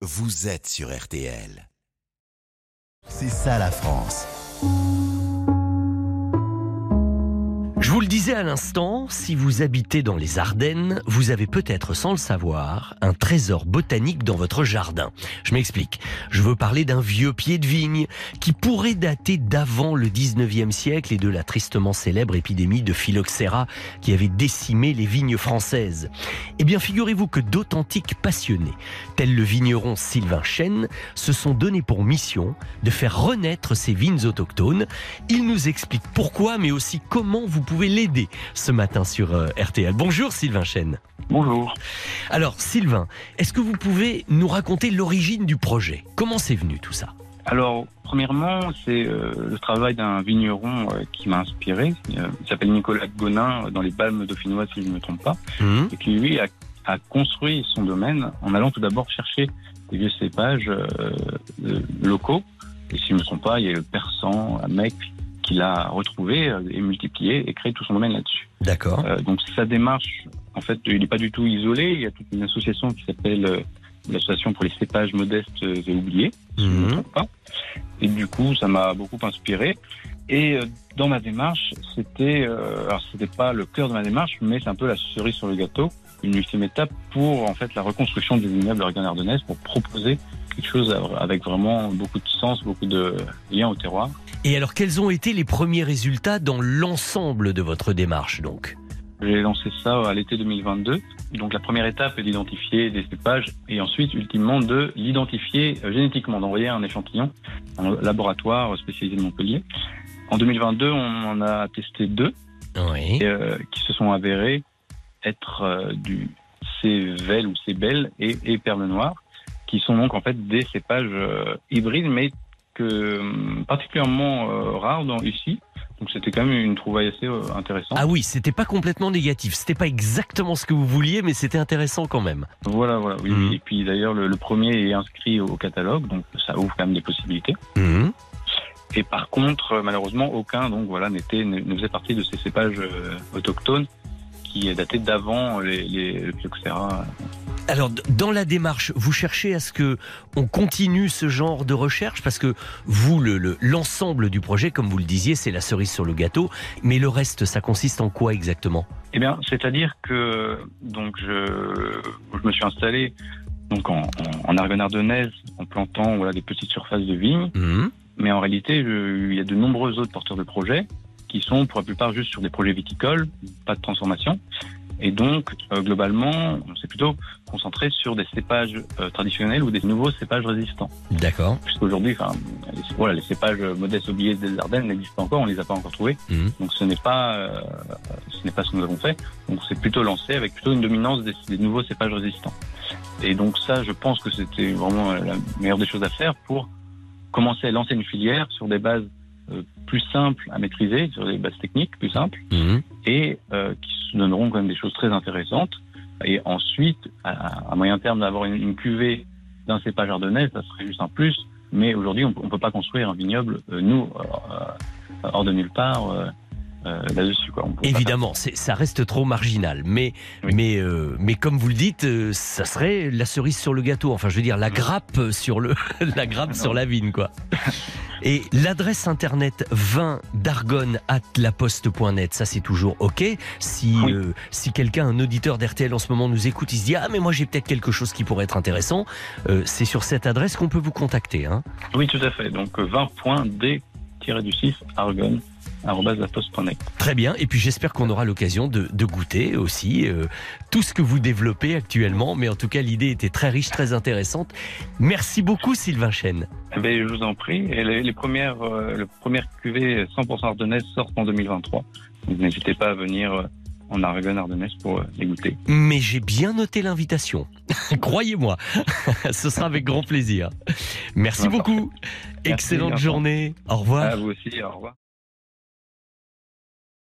vous êtes sur RTL. C'est ça la France. Vous le disais à l'instant, si vous habitez dans les Ardennes, vous avez peut-être, sans le savoir, un trésor botanique dans votre jardin. Je m'explique. Je veux parler d'un vieux pied de vigne qui pourrait dater d'avant le 19e siècle et de la tristement célèbre épidémie de phylloxéra qui avait décimé les vignes françaises. Eh bien, figurez-vous que d'authentiques passionnés, tels le vigneron Sylvain Chêne, se sont donnés pour mission de faire renaître ces vignes autochtones. Il nous explique pourquoi, mais aussi comment vous pouvez l'aider ce matin sur euh, RTL. Bonjour Sylvain Chêne. Bonjour. Alors Sylvain, est-ce que vous pouvez nous raconter l'origine du projet? Comment c'est venu tout ça? Alors, premièrement, c'est euh, le travail d'un vigneron euh, qui m'a inspiré. Euh, il s'appelle Nicolas Gonin, dans les Balmes dauphinoises, si je ne me trompe pas, Hum, et qui, lui, a, a construit son domaine en allant tout d'abord chercher des vieux cépages locaux. Et si je ne me trompe pas, il y a le persan, un mec qui l'a retrouvé euh, et multiplié et créé tout son domaine là-dessus. D'accord. Euh, donc sa démarche, en fait, il n'est pas du tout isolé. Il y a toute une association qui s'appelle euh, l'association pour les cépages modestes et oubliés, si je ne me Mhm. trompe pas. Et du coup, ça m'a beaucoup inspiré. Et dans ma démarche, c'était, euh, alors c'était pas le cœur de ma démarche, mais c'est un peu la cerise sur le gâteau, une ultime étape pour en fait la reconstruction des immeubles Argonne Ardennaise pour proposer quelque chose avec vraiment beaucoup de sens, beaucoup de liens au terroir. Et alors quels ont été les premiers résultats dans l'ensemble de votre démarche donc? J'ai lancé ça à l'été 2022. Donc la première étape est d'identifier des cépages et ensuite ultimement de l'identifier euh, génétiquement, d'envoyer un échantillon à un laboratoire spécialisé de Montpellier. En 2022, on en a testé deux Oui. euh, qui se sont avérés être euh, du Cével ou Cébel et, et Perle Noire, qui sont donc en fait des cépages euh, hybrides, mais que hum, particulièrement euh, rares dans ici. Donc c'était quand même une trouvaille assez euh, intéressante. Ah oui, c'était pas complètement négatif, c'était pas exactement ce que vous vouliez, mais c'était intéressant quand même. Voilà, voilà, oui. Oui. Et puis d'ailleurs, le, le premier est inscrit au catalogue, donc ça ouvre quand même des possibilités. Hum. Et par contre, malheureusement, aucun donc voilà n'était ne, faisait partie de ces cépages autochtones qui dataient d'avant les, les. Alors, dans la démarche, vous cherchez à ce que on continue ce genre de recherche? Parce que vous, le- le- l'ensemble du projet, comme vous le disiez, c'est la cerise sur le gâteau. Mais le reste, ça consiste en quoi exactement? Eh bien, c'est-à-dire que donc je, je me suis installé donc en, en, en Argonne ardennaise en plantant voilà des petites surfaces de vignes, Hum. mais en réalité, je- il y a de nombreux autres porteurs de projets qui sont pour la plupart juste sur des projets viticoles, pas de transformation. Et donc, euh, globalement, on s'est plutôt concentré sur des cépages euh, traditionnels ou des nouveaux cépages résistants. D'accord. Puisqu'aujourd'hui, enfin, les, voilà, les cépages modestes oubliés des Ardennes n'existent pas encore, on les a pas encore trouvés. Hum. Donc ce n'est pas, euh, ce n'est pas ce que nous avons fait. Donc c'est plutôt lancé avec plutôt une dominance des, des nouveaux cépages résistants. Et donc ça, je pense que c'était vraiment la meilleure des choses à faire pour commencer à lancer une filière sur des bases plus simples à maîtriser, sur des bases techniques plus simples, Hum. et euh, qui se donneront quand même des choses très intéressantes. Et ensuite, à, à moyen terme, d'avoir une, une cuvée d'un cépage ardennais, ça serait juste un plus. Mais aujourd'hui, on ne peut pas construire un vignoble, euh, nous, euh, hors de nulle part, euh, là-dessus. Évidemment, c'est, ça reste trop marginal, mais Oui. mais euh, mais comme vous le dites, euh, ça serait la cerise sur le gâteau. Enfin, je veux dire la grappe sur le la grappe sur la vigne, quoi. Et l'adresse internet vin d'argonne at laposte.net, ça c'est toujours ok. Si Oui. euh, si quelqu'un, un auditeur d'RTL en ce moment nous écoute, il se dit ah mais moi j'ai peut-être quelque chose qui pourrait être intéressant, euh, c'est sur cette adresse qu'on peut vous contacter. Hein. Oui, tout à fait. Donc 20.d-du6 argonne. Très bien, et puis j'espère qu'on aura l'occasion de, de goûter aussi euh, tout ce que vous développez actuellement, mais en tout cas l'idée était très riche, très intéressante. Merci beaucoup Sylvain Chêne. Eh bien, je vous en prie. Et les, les premières, euh, les premières cuvées 100% ardennaises sortent en 2023. Donc n'hésitez pas à venir euh, en Argonne ardennaise pour les goûter. Mais j'ai bien noté l'invitation, croyez-moi, ce sera avec grand plaisir. Merci beaucoup, Merci, excellente journée, au revoir. À vous aussi, au revoir.